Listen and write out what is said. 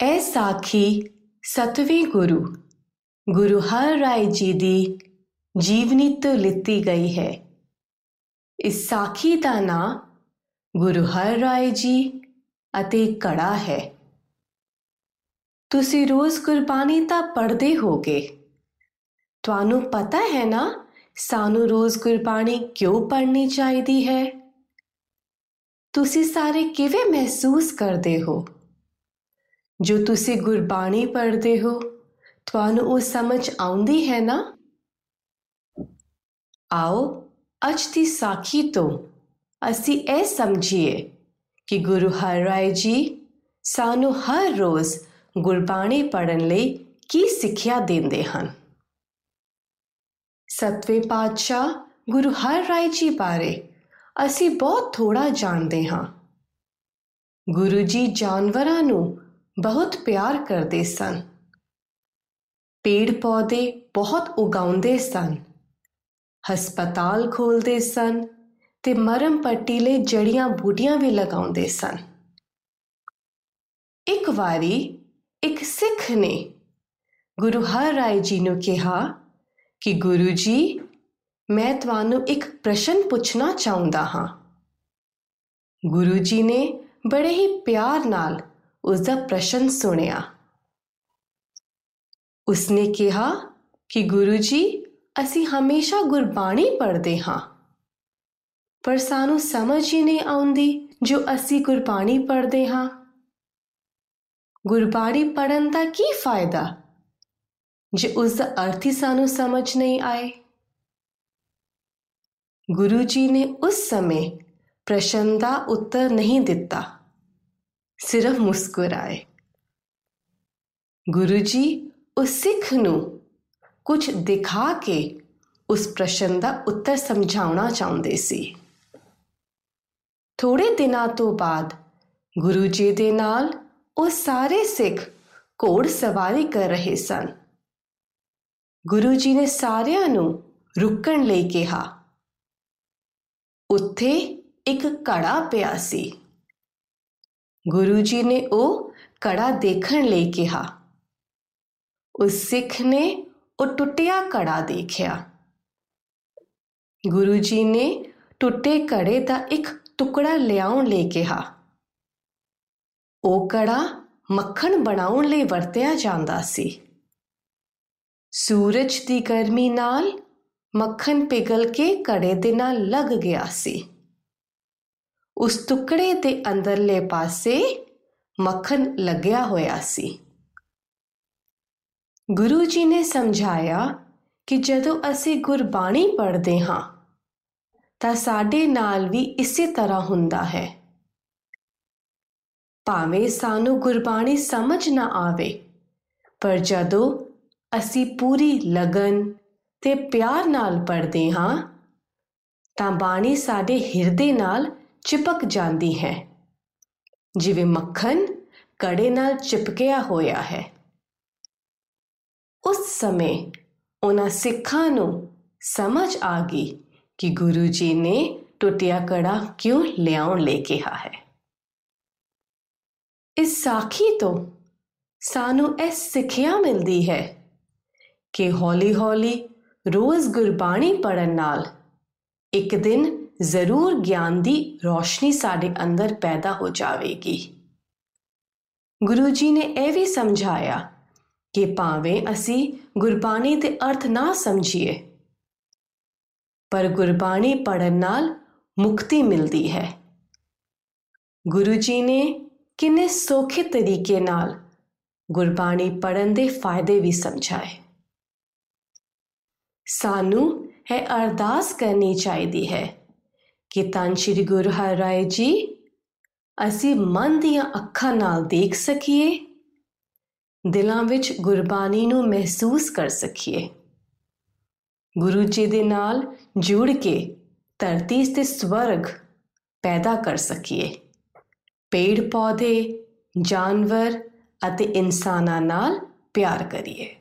ਐ ਸਾਖੀ ਸਤਵੇਂ ਗੁਰੂ ਗੁਰੂ ਹਰ ਰਾਏ ਜੀ ਦੀ ਜੀਵਨੀ ਤੋਂ ਲਿੱਤੀ ਗਈ ਹੈ ਇਸ ਸਾਖੀ ਦਾ ਨਾਂ ਗੁਰੂ ਹਰ ਰਾਏ ਜੀ ਅਤੇ ਕੜਾ ਹੈ ਤੁਸੀਂ ਰੋਜ਼ ਗੁਰਬਾਣੀ ਤਾਂ ਪੜ੍ਹਦੇ ਹੋਗੇ ਤੁਹਾਨੂੰ ਪਤਾ ਹੈ ਨਾ ਸਾਨੂੰ ਰੋਜ਼ ਗੁਰਬਾਣੀ ਕਿਉਂ ਪੜ੍ਹਨੀ ਚਾਹੀਦੀ ਹੈ ਤੁਸੀਂ ਸਾਰੇ ਕਿਵੇਂ ਮਹਿਸੂਸ ਕਰਦੇ ਹੋ ਜੋ ਤੁਸੀਂ ਗੁਰਬਾਣੀ ਪੜ੍ਹਦੇ ਹੋ, ਤੁਹਾਨੂੰ ਉਹ ਸਮਝ ਆਉਂਦੀ ਹੈ ਨਾ? ਆਓ, ਅੱਜ ਦੀ ਸਾਖੀ ਤੋਂ ਅਸੀਂ ਇਹ ਸਮਝੀਏ ਕਿ ਗੁਰੂ ਹਰਿਰਾਏ ਜੀ ਸਾਨੂੰ ਹਰ ਰੋਜ਼ ਗੁਰਬਾਣੀ ਪੜ੍ਹਨ ਲਈ ਕੀ ਸਿੱਖਿਆ ਦਿੰਦੇ ਹਨ? ਸਤਵੇਂ ਪਾਤਸ਼ਾਹ ਗੁਰੂ ਹਰਿਰਾਏ ਜੀ ਬਾਰੇ ਅਸੀਂ ਬਹੁਤ ਥੋੜਾ ਜਾਣਦੇ ਹਾਂ। ਗੁਰੂ ਜੀ ਜਾਨਵਰਾਂ ਨੂੰ ਬਹੁਤ ਪਿਆਰ ਕਰਦੇ ਸਨ। ਪੇੜ ਪੌਦੇ ਬਹੁਤ ਉਗਾਉਂਦੇ ਸਨ। ਹਸਪਤਾਲ ਖੋਲਦੇ ਸਨ ਤੇ ਮਰਮ ਪੱਟੀ ਲਈ ਜੜੀਆਂ ਬੂਟੀਆਂ ਵੀ ਲਗਾਉਂਦੇ ਸਨ। ਇੱਕ ਵਾਰੀ ਇੱਕ ਸਿੱਖ ਨੇ ਗੁਰੂ ਹਰਿਰਾਏ ਜੀ ਨੂੰ ਕਿਹਾ ਕਿ ਗੁਰੂ ਜੀ, ਮੈਂ ਤੁਹਾਨੂੰ ਇੱਕ ਪ੍ਰਸ਼ਨ ਪੁੱਛਣਾ ਚਾਹੁੰਦਾ ਹਾਂ। ਗੁਰੂ ਜੀ ਨੇ ਬੜੇ ਹੀ ਪਿਆਰ ਨਾਲ ਉਸ ਦਾ ਪ੍ਰਸ਼ਨ ਸੁਣਿਆ ਉਸਨੇ ਕਿਹਾ ਕਿ ਗੁਰੂ ਜੀ ਅਸੀਂ ਹਮੇਸ਼ਾ ਗੁਰਬਾਣੀ ਪੜ੍ਹਦੇ ਹਾਂ ਪਰ ਸਾਨੂੰ ਸਮਝ ਹੀ ਨਹੀਂ ਆਉਂਦੀ ਜੋ ਅਸੀਂ ਗੁਰਬਾਣੀ ਪੜ੍ਹਦੇ ਹਾਂ ਗੁਰਬਾਣੀ ਪੜਨ ਦਾ ਕੀ ਫਾਇਦਾ ਜੇ ਉਸ ਦਾ ਅਰਥ ਹੀ ਸਾਨੂੰ ਸਮਝ ਨਹੀਂ ਆਏ ਗੁਰੂ ਜੀ ਨੇ ਉਸ ਸਮੇਂ ਪ੍ਰਸ਼ਨ ਦਾ ਉੱਤਰ ਨਹੀਂ ਦਿੱਤਾ ਸਿਰਫ ਮੁਸਕਰਾਏ। ਗੁਰੂ ਜੀ ਉਸ ਸਿੱਖ ਨੂੰ ਕੁਝ ਦਿਖਾ ਕੇ ਉਸ ਪ੍ਰਸ਼ਨ ਦਾ ਉੱਤਰ ਸਮਝਾਉਣਾ ਚਾਹੁੰਦੇ ਸੀ। ਥੋੜੇ ਦਿਨਾਂ ਤੋਂ ਬਾਅਦ ਗੁਰੂ ਜੀ ਦੇ ਨਾਲ ਉਹ ਸਾਰੇ ਸਿੱਖ ਘੋੜ ਸਵਾਰੀ ਕਰ ਰਹੇ ਸਨ। ਗੁਰੂ ਜੀ ਨੇ ਸਾਰਿਆਂ ਨੂੰ ਰੁਕਣ ਲਈ ਕਿਹਾ। ਉੱਥੇ ਇੱਕ ਘੜਾ ਪਿਆ ਸੀ। ਗੁਰੂ ਜੀ ਨੇ ਉਹ ਕੜਾ ਦੇਖਣ ਲਈ ਕਿਹਾ। ਉਸ ਸਿੱਖ ਨੇ ਉਹ ਟੁੱਟਿਆ ਕੜਾ ਦੇਖਿਆ। ਗੁਰੂ ਜੀ ਨੇ ਟੁੱਟੇ ਕੜੇ ਦਾ ਇੱਕ ਟੁਕੜਾ ਲਿਆਉਣ ਲਈ ਕਿਹਾ। ਉਹ ਕੜਾ ਮੱਖਣ ਬਣਾਉਣ ਲਈ ਵਰਤਿਆ ਜਾਂਦਾ ਸੀ। ਸੂਰਜ ਦੀ ਗਰਮੀ ਨਾਲ ਮੱਖਣ ਪਿਘਲ ਕੇ ਕੜੇ ਦੇ ਨਾਲ ਲੱਗ ਗਿਆ ਸੀ। ਉਸ ਟੁਕੜੇ ਦੇ ਅੰਦਰਲੇ ਪਾਸੇ ਮੱਖਣ ਲੱਗਿਆ ਹੋਇਆ ਸੀ। ਗੁਰੂ ਜੀ ਨੇ ਸਮਝਾਇਆ ਕਿ ਜਦੋਂ ਅਸੀਂ ਗੁਰਬਾਣੀ ਪੜ੍ਹਦੇ ਹਾਂ, ਤਾਂ ਸਾਡੇ ਨਾਲ ਵੀ ਇਸੇ ਤਰ੍ਹਾਂ ਹੁੰਦਾ ਹੈ। ਭਾਵੇਂ ਸਾਨੂੰ ਗੁਰਬਾਣੀ ਸਮਝ ਨਾ ਆਵੇ, ਪਰ ਜਦੋਂ ਅਸੀਂ ਪੂਰੀ ਲਗਨ ਤੇ ਪਿਆਰ ਨਾਲ ਪੜ੍ਹਦੇ ਹਾਂ, ਤਾਂ ਬਾਣੀ ਸਾਡੇ ਹਿਰਦੇ ਨਾਲ ਚਿਪਕ ਜਾਂਦੀ ਹੈ। ਜਿਵੇਂ ਮੱਖਣ ਕੜੇ ਨਾਲ ਚਿਪਕਿਆ ਹੋਇਆ ਹੈ। ਉਸ ਸਮੇਂ ਉਹਨਾਂ ਸਿੱਖਾਂ ਨੂੰ ਸਮਝ ਆ ਗਈ ਕਿ ਗੁਰੂ ਜੀ ਨੇ ਟੁੱਟਿਆ ਕੜਾ ਕਿਉਂ ਲਿਆਉਣ ਲਈ ਕਿਹਾ ਹੈ। ਇਸ ਸਾਖੀ ਤੋਂ ਸਾਨੂੰ ਇਹ ਸਿੱਖਿਆ ਮਿਲਦੀ ਹੈ ਕਿ ਹੌਲੀ-ਹੌਲੀ ਰੋਜ਼ ਗੁਰਬਾਣੀ ਪੜਨ ਨਾਲ ਇੱਕ ਦਿਨ ਜ਼ਰੂਰ ਗਿਆਨ ਦੀ ਰੋਸ਼ਨੀ ਸਾਡੇ ਅੰਦਰ ਪੈਦਾ ਹੋ ਜਾਵੇਗੀ। ਗੁਰੂ ਜੀ ਨੇ ਇਹ ਵੀ ਸਮਝਾਇਆ ਕਿ ਭਾਵੇਂ ਅਸੀਂ ਗੁਰਬਾਣੀ ਦੇ ਅਰਥ ਨਾ ਸਮਝੀਏ, ਪਰ ਗੁਰਬਾਣੀ ਪੜਨ ਨਾਲ ਮੁਕਤੀ ਮਿਲਦੀ ਹੈ। ਗੁਰੂ ਜੀ ਨੇ ਕਿੰਨੇ ਸੌਖੇ ਤਰੀਕੇ ਨਾਲ ਗੁਰਬਾਣੀ ਪੜਨ ਦੇ ਫਾਇਦੇ ਵੀ ਸਮਝਾਏ। ਸਾਨੂੰ ਹੈ ਅਰਦਾਸ ਕਰਨੀ ਚਾਹੀਦੀ ਹੈ ਕਿ ਤਾਂ ਸ੍ਰੀ ਗੁਰੂ ਹਰਿਰਾਏ ਜੀ, ਅਸੀਂ ਮਨ ਦੀਆਂ ਅੱਖਾਂ ਨਾਲ ਦੇਖ ਸਕੀਏ, ਦਿਲਾਂ ਵਿੱਚ ਗੁਰਬਾਣੀ ਨੂੰ ਮਹਿਸੂਸ ਕਰ ਸਕੀਏ। ਗੁਰੂ ਜੀ ਦੇ ਨਾਲ ਜੁੜ ਕੇ ਧਰਤੀ ਤੇ ਸਵਰਗ ਪੈਦਾ ਕਰ ਸਕੀਏ। ਪੇੜ ਪੌਦੇ ਜਾਨਵਰ ਅਤੇ ਇਨਸਾਨਾਂ ਨਾਲ ਪਿਆਰ ਕਰੀਏ।